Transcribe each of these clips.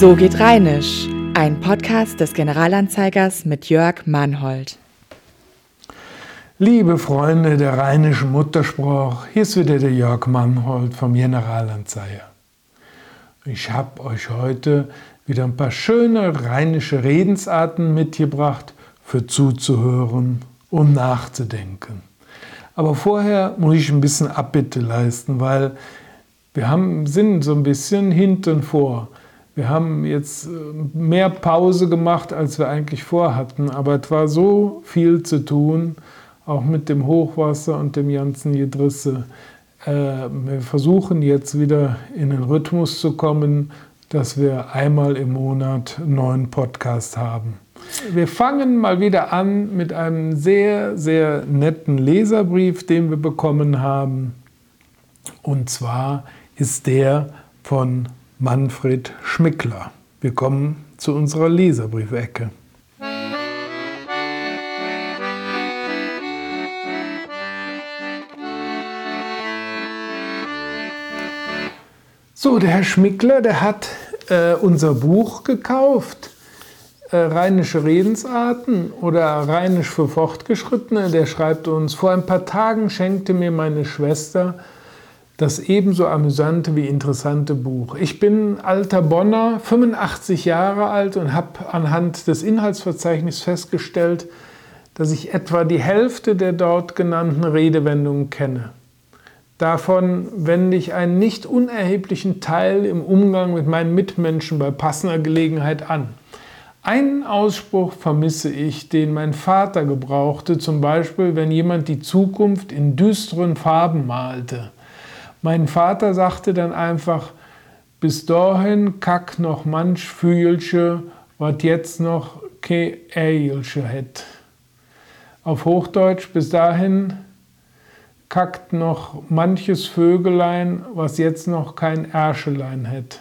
So geht Rheinisch, ein Podcast des Generalanzeigers mit Jörg Mannhold. Liebe Freunde der rheinischen Mutterspruch, hier ist wieder der Jörg Mannhold vom Generalanzeiger. Ich habe euch heute wieder ein paar schöne rheinische Redensarten mitgebracht für zuzuhören und nachzudenken. Aber vorher muss ich ein bisschen Abbitte leisten, weil wir haben, sind so ein bisschen hinten vor. Wir haben jetzt äh, mehr Pause gemacht, als wir eigentlich vorhatten, aber es war so viel zu tun, auch mit dem Hochwasser und dem ganzen Gedrisse. Äh, wir versuchen jetzt wieder in den Rhythmus zu kommen, dass wir einmal im Monat einen neuen Podcast haben. Wir fangen mal wieder an mit einem sehr, sehr netten Leserbrief, den wir bekommen haben. Und zwar ist der von Manfred Schmickler. Wir kommen zu unserer Leserbriefecke. So, der Herr Schmickler, der hat äh, unser Buch gekauft, äh, Rheinische Redensarten oder Rheinisch für Fortgeschrittene. Der schreibt uns, vor ein paar Tagen schenkte mir meine Schwester das ebenso amüsante wie interessante Buch. Ich bin alter Bonner, 85 Jahre alt und habe anhand des Inhaltsverzeichnisses festgestellt, dass ich etwa die Hälfte der dort genannten Redewendungen kenne. Davon wende ich einen nicht unerheblichen Teil im Umgang mit meinen Mitmenschen bei passender Gelegenheit an. Einen Ausspruch vermisse ich, den mein Vater gebrauchte, zum Beispiel, wenn jemand die Zukunft in düsteren Farben malte. Mein Vater sagte dann einfach, bis dahin kack noch manch Fühlsche, wat jetzt noch ke Eilsche het. Auf Hochdeutsch, bis dahin kackt noch manches Vögelein, was jetzt noch kein Erschelein hätt.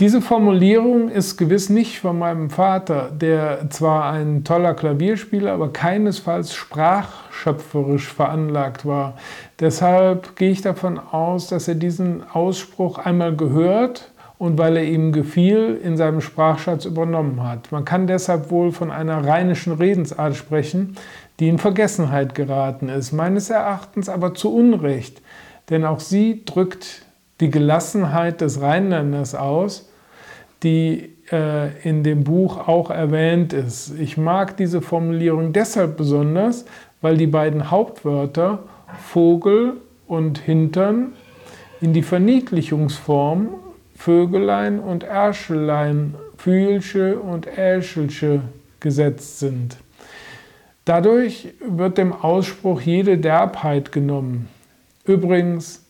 Diese Formulierung ist gewiss nicht von meinem Vater, der zwar ein toller Klavierspieler, aber keinesfalls sprachschöpferisch veranlagt war. Deshalb gehe ich davon aus, dass er diesen Ausspruch einmal gehört und weil er ihm gefiel, in seinem Sprachschatz übernommen hat. Man kann deshalb wohl von einer rheinischen Redensart sprechen, die in Vergessenheit geraten ist, meines Erachtens aber zu Unrecht, denn auch sie drückt die Gelassenheit des Rheinländers aus, die äh, in dem Buch auch erwähnt ist. Ich mag diese Formulierung deshalb besonders, weil die beiden Hauptwörter Vogel und Hintern in die Verniedlichungsform Vögelein und Erschelein, Fühlsche und Äschelsche gesetzt sind. Dadurch wird dem Ausspruch jede Derbheit genommen. Übrigens,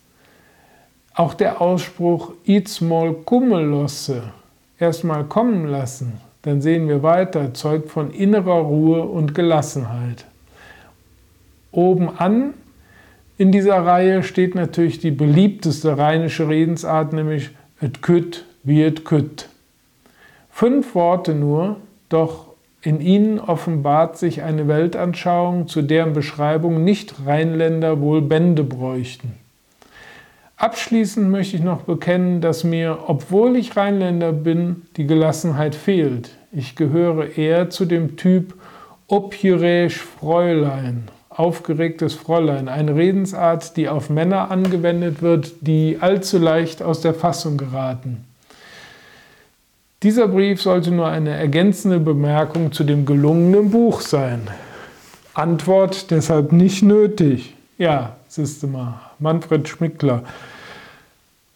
auch der Ausspruch Itzmol kummelosse erstmal kommen lassen, dann sehen wir weiter, zeugt von innerer Ruhe und Gelassenheit. Oben an in dieser Reihe steht natürlich die beliebteste rheinische Redensart, nämlich et kütt wie et kütt. Fünf Worte nur, doch in ihnen offenbart sich eine Weltanschauung, zu deren Beschreibung nicht Rheinländer wohl Bände bräuchten. Abschließend möchte ich noch bekennen, dass mir, obwohl ich Rheinländer bin, die Gelassenheit fehlt. Ich gehöre eher zu dem Typ Opjuräsch Fräulein, aufgeregtes Fräulein, eine Redensart, die auf Männer angewendet wird, die allzu leicht aus der Fassung geraten. Dieser Brief sollte nur eine ergänzende Bemerkung zu dem gelungenen Buch sein. Antwort deshalb nicht nötig. Ja, siehst du mal, Manfred Schmickler.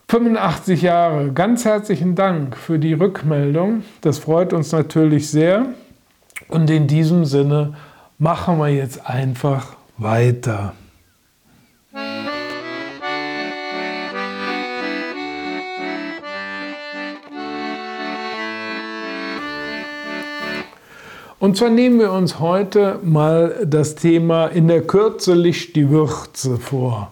85 Jahre. Ganz herzlichen Dank für die Rückmeldung. Das freut uns natürlich sehr. Und in diesem Sinne machen wir jetzt einfach weiter. Und zwar nehmen wir uns heute mal das Thema in der Kürze liegt die Würze vor.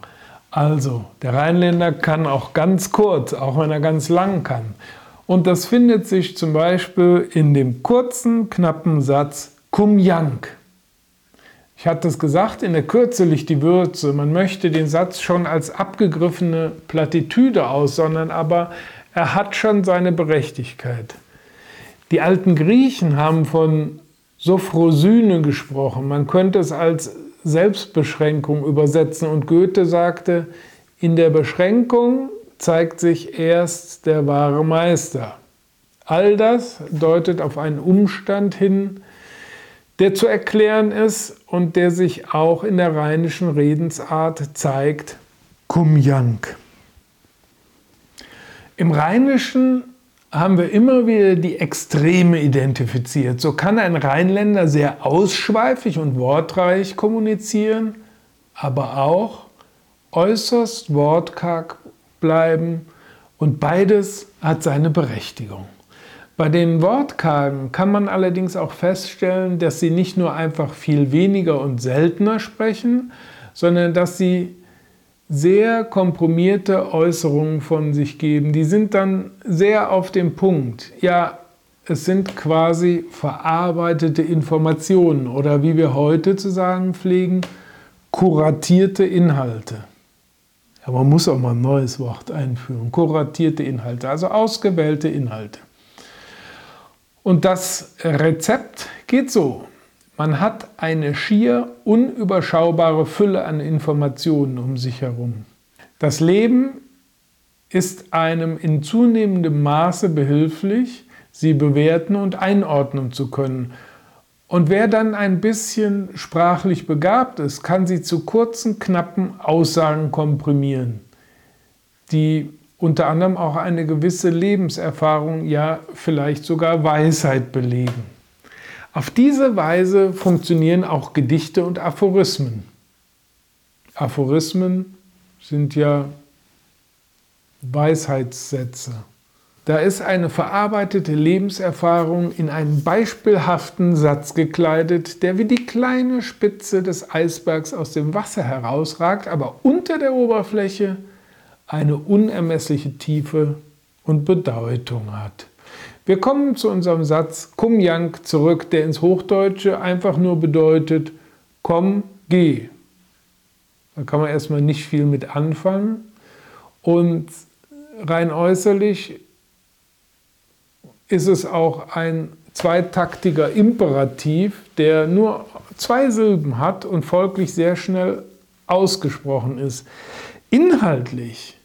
Also, der Rheinländer kann auch ganz kurz, auch wenn er ganz lang kann. Und das findet sich zum Beispiel in dem kurzen, knappen Satz Kum Jank. Ich hatte es gesagt, in der Kürze liegt die Würze. Man möchte den Satz schon als abgegriffene Plattitüde aussondern, aber er hat schon seine Berechtigkeit. Die alten Griechen haben von Sophrosyne gesprochen. Man könnte es als Selbstbeschränkung übersetzen. Und Goethe sagte, in der Beschränkung zeigt sich erst der wahre Meister. All das deutet auf einen Umstand hin, der zu erklären ist und der sich auch in der rheinischen Redensart zeigt, Kumjank. Im Rheinischen haben wir immer wieder die Extreme identifiziert. So kann ein Rheinländer sehr ausschweifig und wortreich kommunizieren, aber auch äußerst wortkarg bleiben und beides hat seine Berechtigung. Bei den Wortkargen kann man allerdings auch feststellen, dass sie nicht nur einfach viel weniger und seltener sprechen, sondern dass sie sehr komprimierte Äußerungen von sich geben. Die sind dann sehr auf dem Punkt. Ja, es sind quasi verarbeitete Informationen oder wie wir heute zu sagen pflegen, kuratierte Inhalte. Ja, man muss auch mal ein neues Wort einführen. Kuratierte Inhalte, also ausgewählte Inhalte. Und das Rezept geht so. Man hat eine schier unüberschaubare Fülle an Informationen um sich herum. Das Leben ist einem in zunehmendem Maße behilflich, sie bewerten und einordnen zu können. Und wer dann ein bisschen sprachlich begabt ist, kann sie zu kurzen, knappen Aussagen komprimieren, die unter anderem auch eine gewisse Lebenserfahrung, ja vielleicht sogar Weisheit belegen. Auf diese Weise funktionieren auch Gedichte und Aphorismen. Aphorismen sind ja Weisheitssätze. Da ist eine verarbeitete Lebenserfahrung in einen beispielhaften Satz gekleidet, der wie die kleine Spitze des Eisbergs aus dem Wasser herausragt, aber unter der Oberfläche eine unermessliche Tiefe und Bedeutung hat. Wir kommen zu unserem Satz Kumjank zurück, der ins Hochdeutsche einfach nur bedeutet komm, geh. Da kann man erstmal nicht viel mit anfangen. Und rein äußerlich ist es auch ein zweitaktiger Imperativ, der nur zwei Silben hat und folglich sehr schnell ausgesprochen ist. Inhaltlich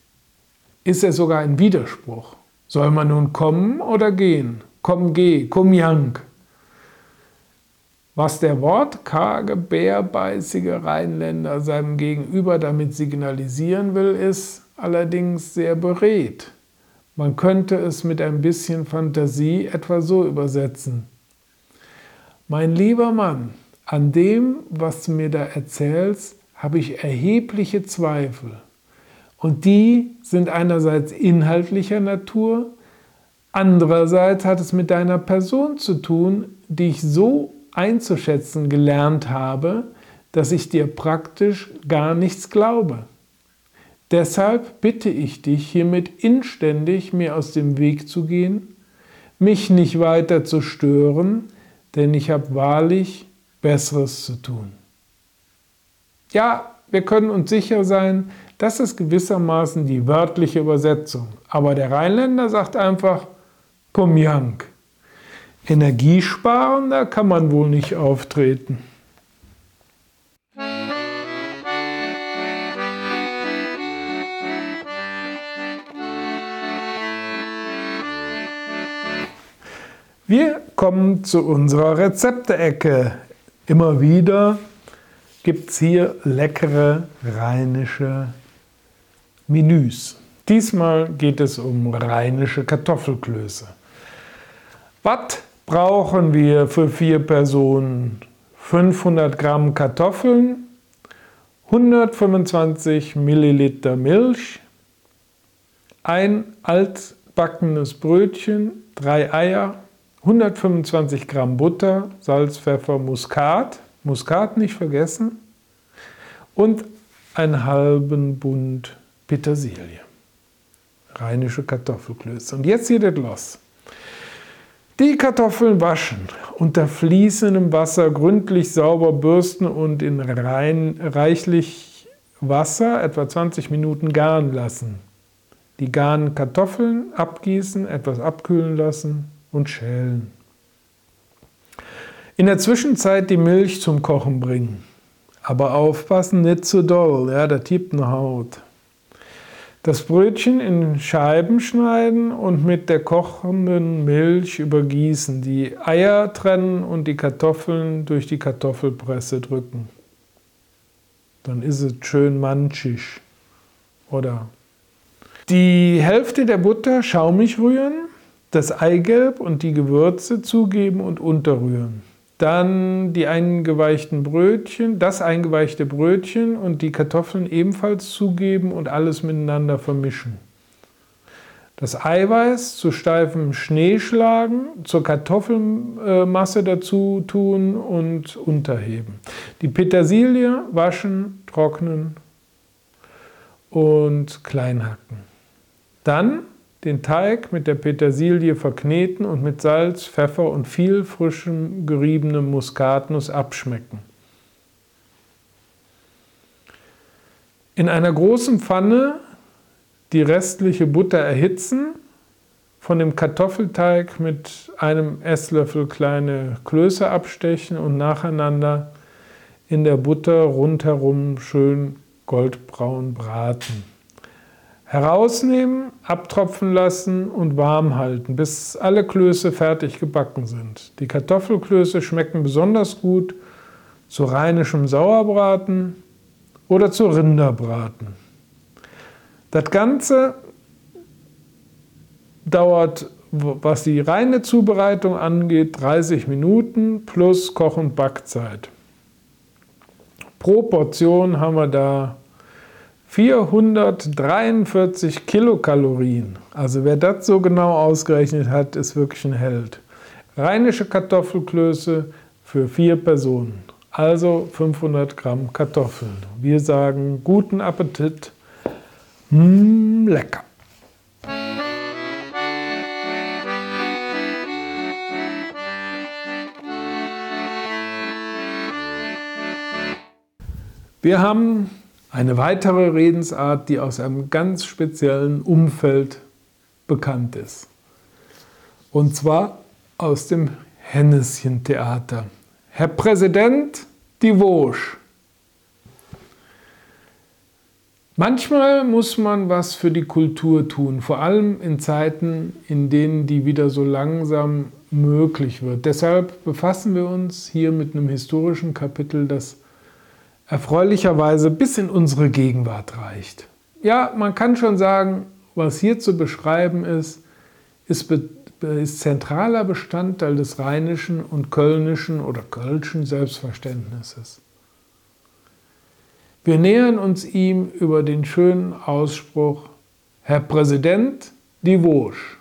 ist er sogar ein Widerspruch. Soll man nun kommen oder gehen? Komm, geh, komm, Jank. Was der wortkarge, bärbeißige Rheinländer seinem Gegenüber damit signalisieren will, ist allerdings sehr beredt. Man könnte es mit ein bisschen Fantasie etwa so übersetzen. Mein lieber Mann, an dem, was du mir da erzählst, habe ich erhebliche Zweifel. Und die sind einerseits inhaltlicher Natur, andererseits hat es mit deiner Person zu tun, die ich so einzuschätzen gelernt habe, dass ich dir praktisch gar nichts glaube. Deshalb bitte ich dich hiermit inständig, mir aus dem Weg zu gehen, mich nicht weiter zu stören, denn ich habe wahrlich Besseres zu tun. Ja, wir können uns sicher sein, das ist gewissermaßen die wörtliche Übersetzung. Aber der Rheinländer sagt einfach Pomjank. Energiesparender kann man wohl nicht auftreten. Wir kommen zu unserer Rezepte-Ecke. Immer wieder gibt es hier leckere rheinische Menüs. Diesmal geht es um rheinische Kartoffelklöße. Was brauchen wir für vier Personen? 500 Gramm Kartoffeln, 125 Milliliter Milch, ein altbackenes Brötchen, drei Eier, 125 Gramm Butter, Salz, Pfeffer, Muskat, Muskat nicht vergessen und einen halben Bund Petersilie. Rheinische Kartoffelklöße. Und jetzt geht es los. Die Kartoffeln waschen, unter fließendem Wasser gründlich sauber bürsten und in rein, reichlich Wasser etwa 20 Minuten garen lassen. Die garen Kartoffeln abgießen, etwas abkühlen lassen und schälen. In der Zwischenzeit die Milch zum Kochen bringen. Aber aufpassen, nicht zu doll, ja, da tippt eine Haut. Das Brötchen in Scheiben schneiden und mit der kochenden Milch übergießen, die Eier trennen und die Kartoffeln durch die Kartoffelpresse drücken. Dann ist es schön manchig. Oder die Hälfte der Butter schaumig rühren, das Eigelb und die Gewürze zugeben und unterrühren. Dann die eingeweichten Brötchen, das eingeweichte Brötchen und die Kartoffeln ebenfalls zugeben und alles miteinander vermischen. Das Eiweiß zu steifem Schnee schlagen, zur Kartoffelmasse dazu tun und unterheben. Die Petersilie waschen, trocknen und klein hacken. Dann den Teig mit der Petersilie verkneten und mit Salz, Pfeffer und viel frischem geriebenem Muskatnuss abschmecken. In einer großen Pfanne die restliche Butter erhitzen, von dem Kartoffelteig mit einem Esslöffel kleine Klöße abstechen und nacheinander in der Butter rundherum schön goldbraun braten. Herausnehmen, abtropfen lassen und warm halten, bis alle Klöße fertig gebacken sind. Die Kartoffelklöße schmecken besonders gut zu rheinischem Sauerbraten oder zu Rinderbraten. Das Ganze dauert, was die reine Zubereitung angeht, 30 Minuten plus Koch- und Backzeit. Pro Portion haben wir da 443 Kilokalorien. Also wer das so genau ausgerechnet hat, ist wirklich ein Held. Rheinische Kartoffelklöße für vier Personen. Also 500 Gramm Kartoffeln. Wir sagen guten Appetit. Mmh, lecker. Wir haben eine weitere Redensart, die aus einem ganz speziellen Umfeld bekannt ist. Und zwar aus dem Henneschen-Theater. Herr Präsident, die Vosges. Manchmal muss man was für die Kultur tun, vor allem in Zeiten, in denen die wieder so langsam möglich wird. Deshalb befassen wir uns hier mit einem historischen Kapitel, das erfreulicherweise bis in unsere Gegenwart reicht. Ja, man kann schon sagen, was hier zu beschreiben ist, ist, ist zentraler Bestandteil des rheinischen und kölnischen oder kölschen Selbstverständnisses. Wir nähern uns ihm über den schönen Ausspruch Herr Präsident, die Vosges.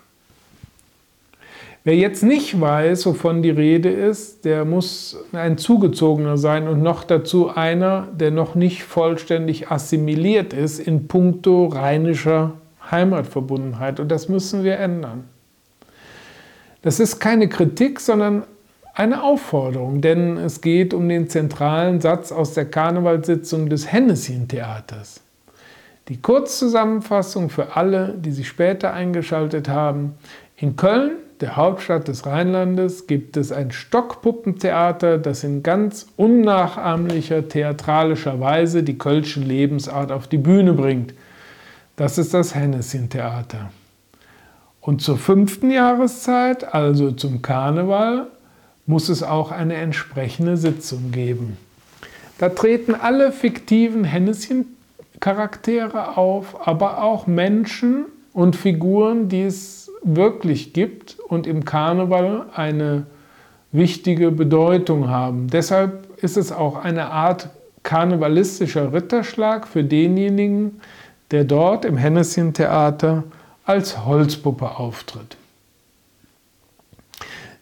Wer jetzt nicht weiß, wovon die Rede ist, der muss ein Zugezogener sein und noch dazu einer, der noch nicht vollständig assimiliert ist in puncto rheinischer Heimatverbundenheit. Und das müssen wir ändern. Das ist keine Kritik, sondern eine Aufforderung, denn es geht um den zentralen Satz aus der Karnevalssitzung des Hennessy-Theaters. Die Kurzzusammenfassung für alle, die sich später eingeschaltet haben. In Köln der Hauptstadt des Rheinlandes, gibt es ein Stockpuppentheater, das in ganz unnachahmlicher theatralischer Weise die kölsche Lebensart auf die Bühne bringt. Das ist das Hennessin-Theater. Und zur fünften Jahreszeit, also zum Karneval, muss es auch eine entsprechende Sitzung geben. Da treten alle fiktiven Hennessin-Charaktere auf, aber auch Menschen und Figuren, die es wirklich gibt und im Karneval eine wichtige Bedeutung haben. Deshalb ist es auch eine Art karnevalistischer Ritterschlag für denjenigen, der dort im Hennessin-Theater als Holzpuppe auftritt.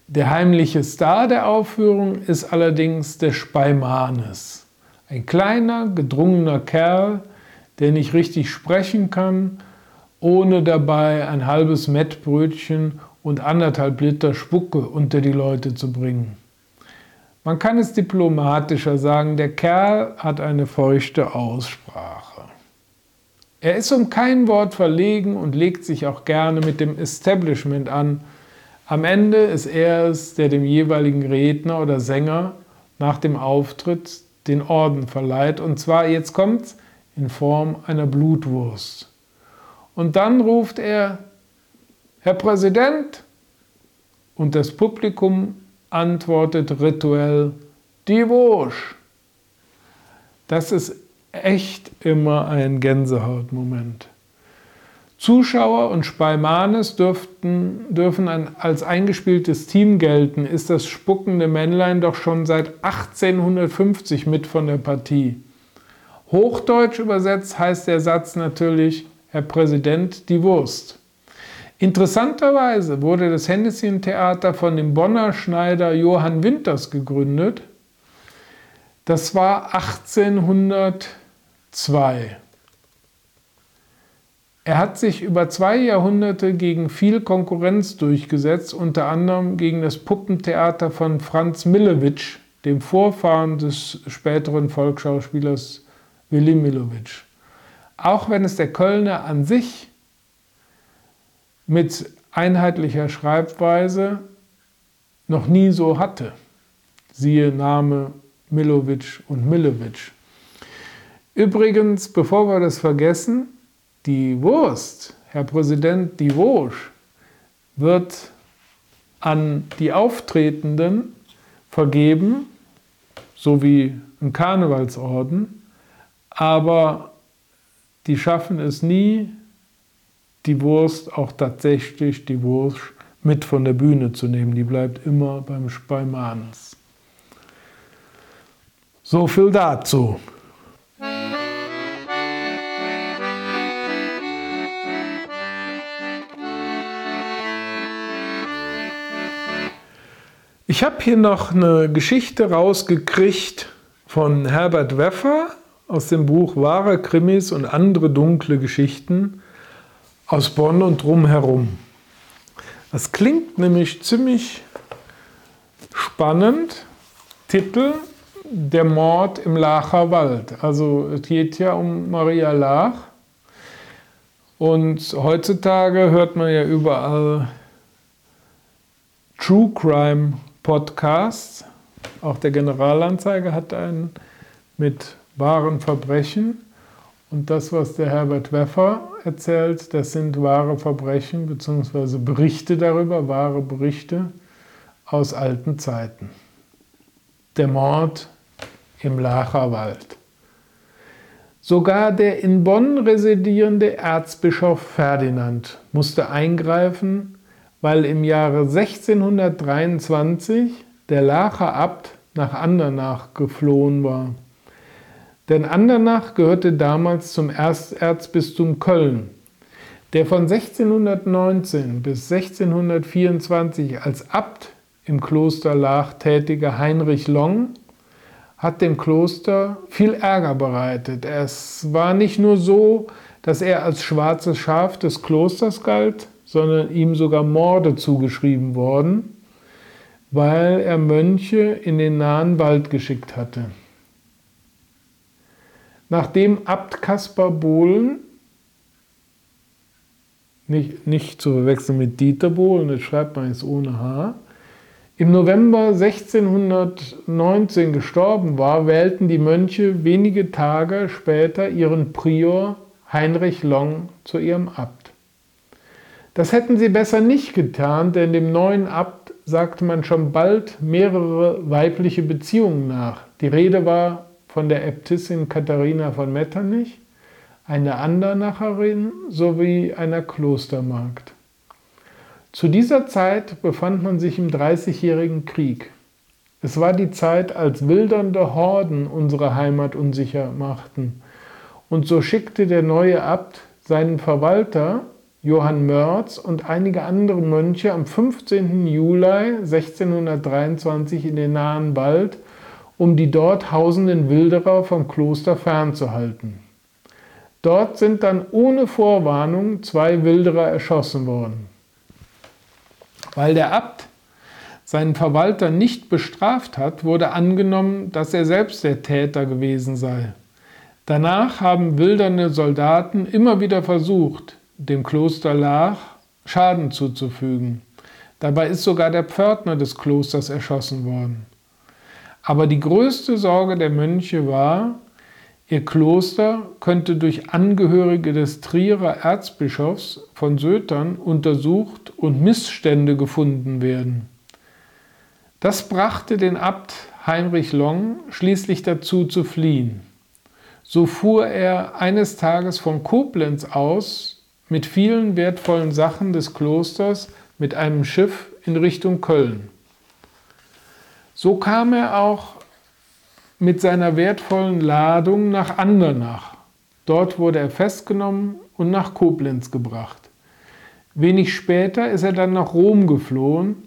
Der heimliche Star der Aufführung ist allerdings der Speimanes. Ein kleiner, gedrungener Kerl, der nicht richtig sprechen kann ohne dabei ein halbes Mettbrötchen und anderthalb Liter Spucke unter die Leute zu bringen. Man kann es diplomatischer sagen, der Kerl hat eine feuchte Aussprache. Er ist um kein Wort verlegen und legt sich auch gerne mit dem Establishment an, Am Ende ist er es, der dem jeweiligen Redner oder Sänger nach dem Auftritt den Orden verleiht. Und zwar, jetzt kommt's, in Form einer Blutwurst. Und dann ruft er, Herr Präsident, und das Publikum antwortet rituell, die Wurst. Das ist echt immer ein Gänsehautmoment. Zuschauer und Spalmanes dürften, dürfen als eingespieltes Team gelten, ist das spuckende Männlein doch schon seit 1850 mit von der Partie. Hochdeutsch übersetzt heißt der Satz natürlich, Herr Präsident, die Wurst. Interessanterweise wurde das Hennessin-Theater von dem Bonner Schneider Johann Winters gegründet. Das war 1802. Er hat sich über zwei Jahrhunderte gegen viel Konkurrenz durchgesetzt, unter anderem gegen das Puppentheater von Franz Millewitsch, dem Vorfahren des späteren Volksschauspielers Willy Millowitsch. Auch wenn es der Kölner an sich mit einheitlicher Schreibweise noch nie so hatte. Siehe Name Millowitsch und Millewitsch. Übrigens, bevor wir das vergessen, die Wurst, Herr Präsident, die Wurst wird an die Auftretenden vergeben, so wie ein Karnevalsorden, aber die schaffen es nie, die Wurst auch tatsächlich, die Wurst mit von der Bühne zu nehmen. Die bleibt immer beim Speimans. So viel dazu. Ich habe hier noch eine Geschichte rausgekriegt von Herbert Weffer aus dem Buch Wahre Krimis und andere dunkle Geschichten aus Bonn und drumherum. Das klingt nämlich ziemlich spannend. Titel Der Mord im Lacher Wald. Also es geht ja um Maria Lach. Und heutzutage hört man ja überall True Crime Podcasts. Auch der Generalanzeiger hat einen mit wahren Verbrechen. Und das, was der Herbert Weffer erzählt, das sind wahre Verbrechen bzw. Berichte darüber, wahre Berichte aus alten Zeiten. Der Mord im Lacherwald. Sogar der in Bonn residierende Erzbischof Ferdinand musste eingreifen, weil im Jahre 1623 der Lacher Abt nach Andernach geflohen war. Denn Andernach gehörte damals zum Ersterzbistum Köln. Der von 1619 bis 1624 als Abt im Kloster Lach tätige Heinrich Long hat dem Kloster viel Ärger bereitet. Es war nicht nur so, dass er als schwarzes Schaf des Klosters galt, sondern ihm sogar Morde zugeschrieben worden, weil er Mönche in den nahen Wald geschickt hatte. Nachdem Abt Kaspar Bohlen, nicht, nicht zu verwechseln mit Dieter Bohlen, das schreibt man jetzt ohne H, im November 1619 gestorben war, wählten die Mönche wenige Tage später ihren Prior Heinrich Long zu ihrem Abt. Das hätten sie besser nicht getan, denn dem neuen Abt sagte man schon bald mehrere weibliche Beziehungen nach. Die Rede war von der Äbtissin Katharina von Metternich, einer Andernacherin sowie einer Klostermagd. Zu dieser Zeit befand man sich im Dreißigjährigen Krieg. Es war die Zeit, als wildernde Horden unsere Heimat unsicher machten. Und so schickte der neue Abt seinen Verwalter, Johann Mörz und einige andere Mönche am 15. Juli 1623 in den nahen Wald, um die dort hausenden Wilderer vom Kloster fernzuhalten. Dort sind dann ohne Vorwarnung zwei Wilderer erschossen worden. Weil der Abt seinen Verwalter nicht bestraft hat, wurde angenommen, dass er selbst der Täter gewesen sei. Danach haben wildernde Soldaten immer wieder versucht, dem Kloster Lach Schaden zuzufügen. Dabei ist sogar der Pförtner des Klosters erschossen worden. Aber die größte Sorge der Mönche war, ihr Kloster könnte durch Angehörige des Trierer Erzbischofs von Sötern untersucht und Missstände gefunden werden. Das brachte den Abt Heinrich Long schließlich dazu zu fliehen. So fuhr er eines Tages von Koblenz aus mit vielen wertvollen Sachen des Klosters mit einem Schiff in Richtung Köln. So kam er auch mit seiner wertvollen Ladung nach Andernach. Dort wurde er festgenommen und nach Koblenz gebracht. Wenig später ist er dann nach Rom geflohen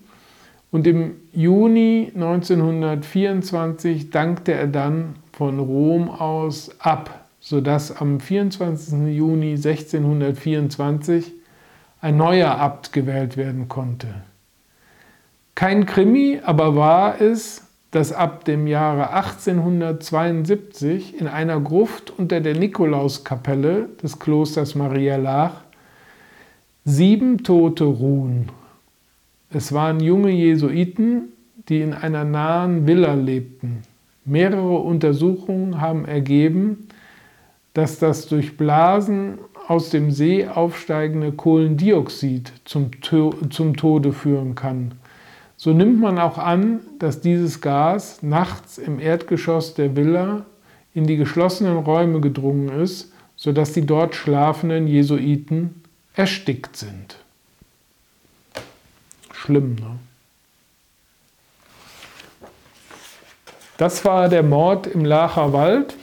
und im Juni 1924 dankte er dann von Rom aus ab, sodass am 24. Juni 1624 ein neuer Abt gewählt werden konnte. Kein Krimi, aber war es, dass ab dem Jahre 1872 in einer Gruft unter der Nikolauskapelle des Klosters Maria Lach sieben Tote ruhen. Es waren junge Jesuiten, die in einer nahen Villa lebten. Mehrere Untersuchungen haben ergeben, dass das durch Blasen aus dem See aufsteigende Kohlendioxid zum, zum Tode führen kann. So nimmt man auch an, dass dieses Gas nachts im Erdgeschoss der Villa in die geschlossenen Räume gedrungen ist, sodass die dort schlafenden Jesuiten erstickt sind. Schlimm, ne? Das war der Mord im Lacher Wald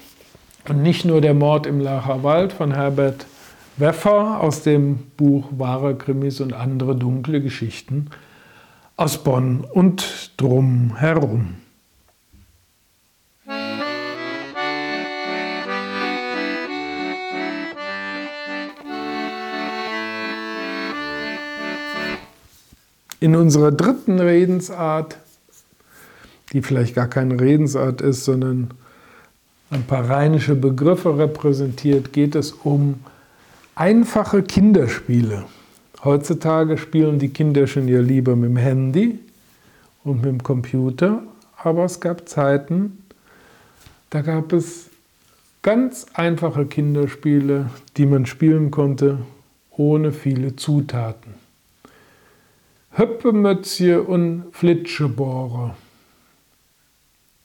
und nicht nur der Mord im Lacher Wald von Herbert Weffer aus dem Buch Wahre Krimis und andere dunkle Geschichten aus Bonn und drum herum. In unserer dritten Redensart, die vielleicht gar keine Redensart ist, sondern ein paar rheinische Begriffe repräsentiert, geht es um Einfache Kinderspiele. Heutzutage spielen die Kinder schon ja lieber mit dem Handy und mit dem Computer, aber es gab Zeiten, da gab es ganz einfache Kinderspiele, die man spielen konnte, ohne viele Zutaten. Höppemötzje und Flitschebohrer.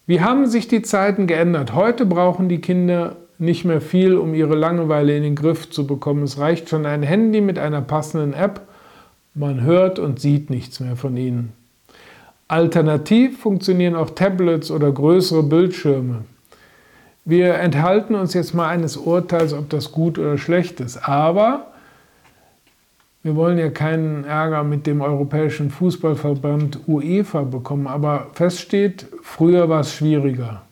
Wie haben sich die Zeiten geändert? Heute brauchen die Kinder nicht mehr viel, um ihre Langeweile in den Griff zu bekommen. Es reicht schon ein Handy mit einer passenden App. Man hört und sieht nichts mehr von ihnen. Alternativ funktionieren auch Tablets oder größere Bildschirme. Wir enthalten uns jetzt mal eines Urteils, ob das gut oder schlecht ist. Aber wir wollen ja keinen Ärger mit dem Europäischen Fußballverband UEFA bekommen. Aber fest steht, früher war es schwieriger.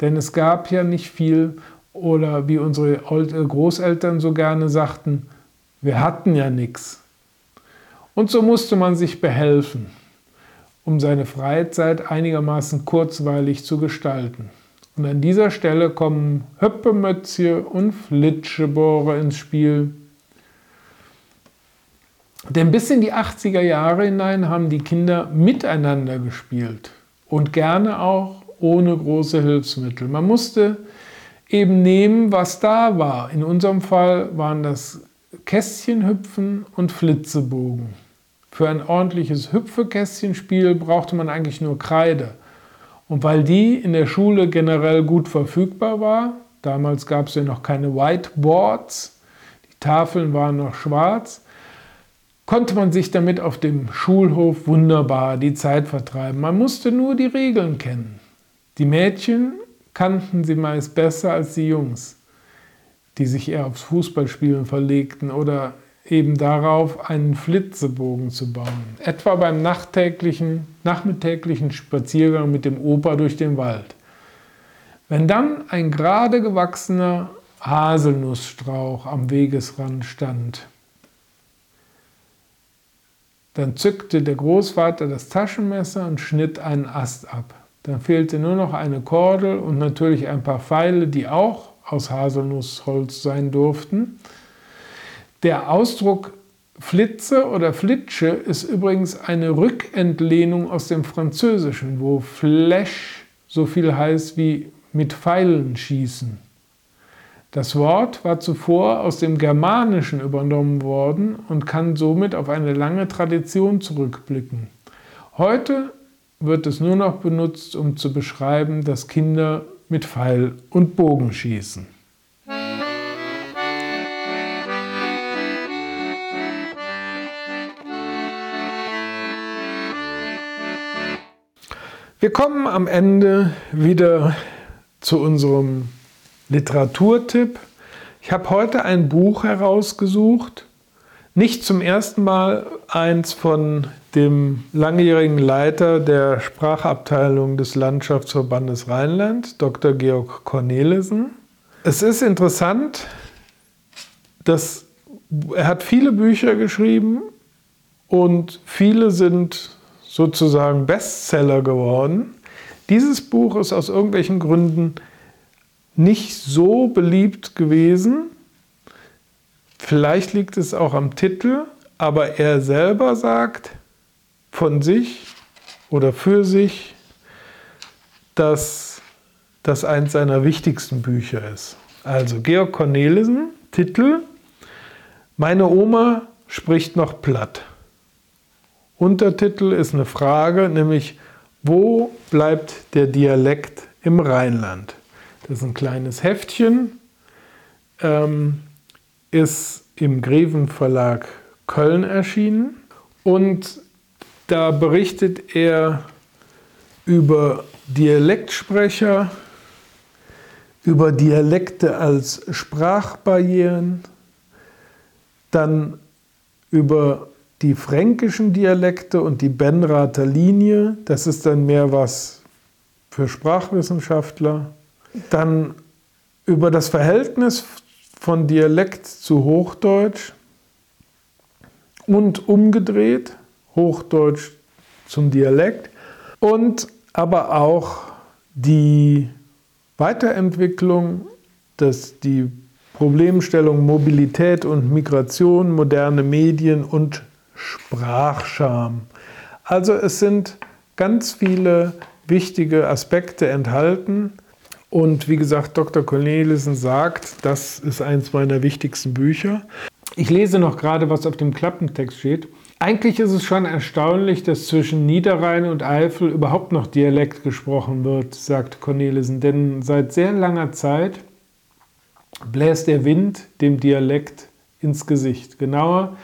Denn es gab ja nicht viel oder wie unsere äh, Großeltern so gerne sagten, wir hatten ja nichts. Und so musste man sich behelfen, um seine Freizeit einigermaßen kurzweilig zu gestalten. Und an dieser Stelle kommen Höppemötzje und Flitschebohrer ins Spiel. Denn bis in die 80er Jahre hinein haben die Kinder miteinander gespielt und gerne auch ohne große Hilfsmittel. Man musste eben nehmen, was da war. In unserem Fall waren das Kästchenhüpfen und Flitzebogen. Für ein ordentliches Hüpfekästchenspiel brauchte man eigentlich nur Kreide. Und weil die in der Schule generell gut verfügbar war, damals gab es ja noch keine Whiteboards, die Tafeln waren noch schwarz, konnte man sich damit auf dem Schulhof wunderbar die Zeit vertreiben. Man musste nur die Regeln kennen. Die Mädchen kannten sie meist besser als die Jungs, die sich eher aufs Fußballspielen verlegten oder eben darauf, einen Flitzebogen zu bauen. Etwa beim nachtäglichen, nachmittäglichen Spaziergang mit dem Opa durch den Wald. Wenn dann ein gerade gewachsener Haselnussstrauch am Wegesrand stand, dann zückte der Großvater das Taschenmesser und schnitt einen Ast ab. Dann fehlte nur noch eine Kordel und natürlich ein paar Pfeile, die auch aus Haselnussholz sein durften. Der Ausdruck Flitze oder Flitsche ist übrigens eine Rückentlehnung aus dem Französischen, wo Flash so viel heißt wie mit Pfeilen schießen. Das Wort war zuvor aus dem Germanischen übernommen worden und kann somit auf eine lange Tradition zurückblicken. Heute wird es nur noch benutzt, um zu beschreiben, dass Kinder mit Pfeil und Bogen schießen. Wir kommen am Ende wieder zu unserem Literaturtipp. Ich habe heute ein Buch herausgesucht, nicht zum ersten Mal eins von dem langjährigen Leiter der Sprachabteilung des Landschaftsverbandes Rheinland, Dr. Georg Cornelissen. Es ist interessant, dass er hat viele Bücher geschrieben und viele sind sozusagen Bestseller geworden. Dieses Buch ist aus irgendwelchen Gründen nicht so beliebt gewesen. Vielleicht liegt es auch am Titel, aber er selber sagt von sich oder für sich, dass das eines seiner wichtigsten Bücher ist. Also Georg Cornelissen, Titel Meine Oma spricht noch platt. Untertitel ist eine Frage, nämlich wo bleibt der Dialekt im Rheinland? Das ist ein kleines Heftchen, ähm, ist im Greven Verlag Köln erschienen und da berichtet er über Dialektsprecher, über Dialekte als Sprachbarrieren, dann über die fränkischen Dialekte und die Benrather Linie, das ist dann mehr was für Sprachwissenschaftler. Dann über das Verhältnis von Dialekt zu Hochdeutsch und umgedreht, Hochdeutsch zum Dialekt und aber auch die Weiterentwicklung, dass die Problemstellung Mobilität und Migration, moderne Medien und Sprachscham. Also es sind ganz viele wichtige Aspekte enthalten. Und wie gesagt, Dr. Cornelissen sagt, das ist eines meiner wichtigsten Bücher. Ich lese noch gerade, was auf dem Klappentext steht. Eigentlich ist es schon erstaunlich, dass zwischen Niederrhein und Eifel überhaupt noch Dialekt gesprochen wird, sagt Cornelissen. Denn seit sehr langer Zeit bläst der Wind dem Dialekt ins Gesicht. Genauer,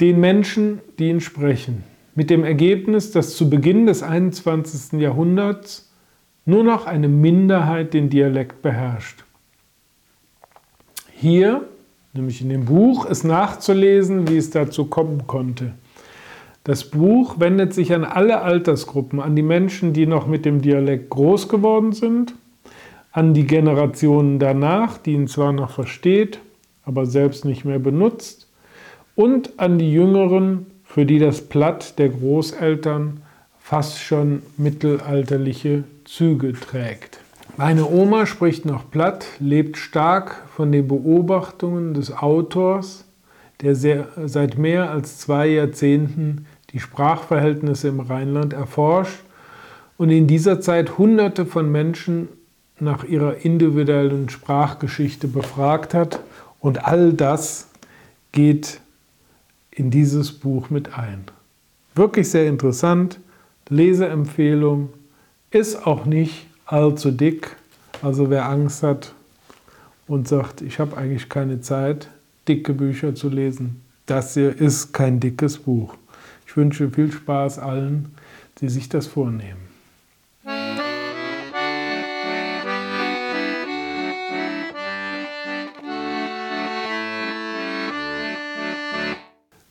den Menschen, die ihn sprechen. Mit dem Ergebnis, dass zu Beginn des 21. Jahrhunderts nur noch eine Minderheit den Dialekt beherrscht. Hier, nämlich in dem Buch, ist nachzulesen, wie es dazu kommen konnte. Das Buch wendet sich an alle Altersgruppen, an die Menschen, die noch mit dem Dialekt groß geworden sind, an die Generationen danach, die ihn zwar noch versteht, aber selbst nicht mehr benutzt, und an die Jüngeren, für die das Platt der Großeltern fast schon mittelalterliche Züge trägt. Meine Oma spricht noch platt, lebt stark von den Beobachtungen des Autors, der sehr, seit mehr als zwei Jahrzehnten die Sprachverhältnisse im Rheinland erforscht und in dieser Zeit Hunderte von Menschen nach ihrer individuellen Sprachgeschichte befragt hat. Und all das geht in dieses Buch mit ein. Wirklich sehr interessant, Leseempfehlung, ist auch nicht allzu dick. Also wer Angst hat und sagt, ich habe eigentlich keine Zeit, dicke Bücher zu lesen, das hier ist kein dickes Buch. Ich wünsche viel Spaß allen, die sich das vornehmen.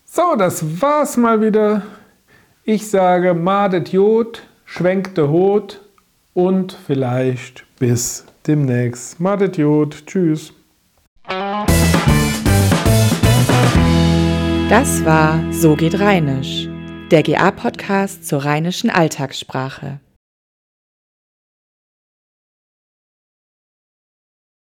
So, das war's mal wieder. Ich sage Madet Jod, schwenkte Hot und vielleicht bis demnächst. Madet Jod, tschüss. Das war So geht Rheinisch, der GA-Podcast zur rheinischen Alltagssprache.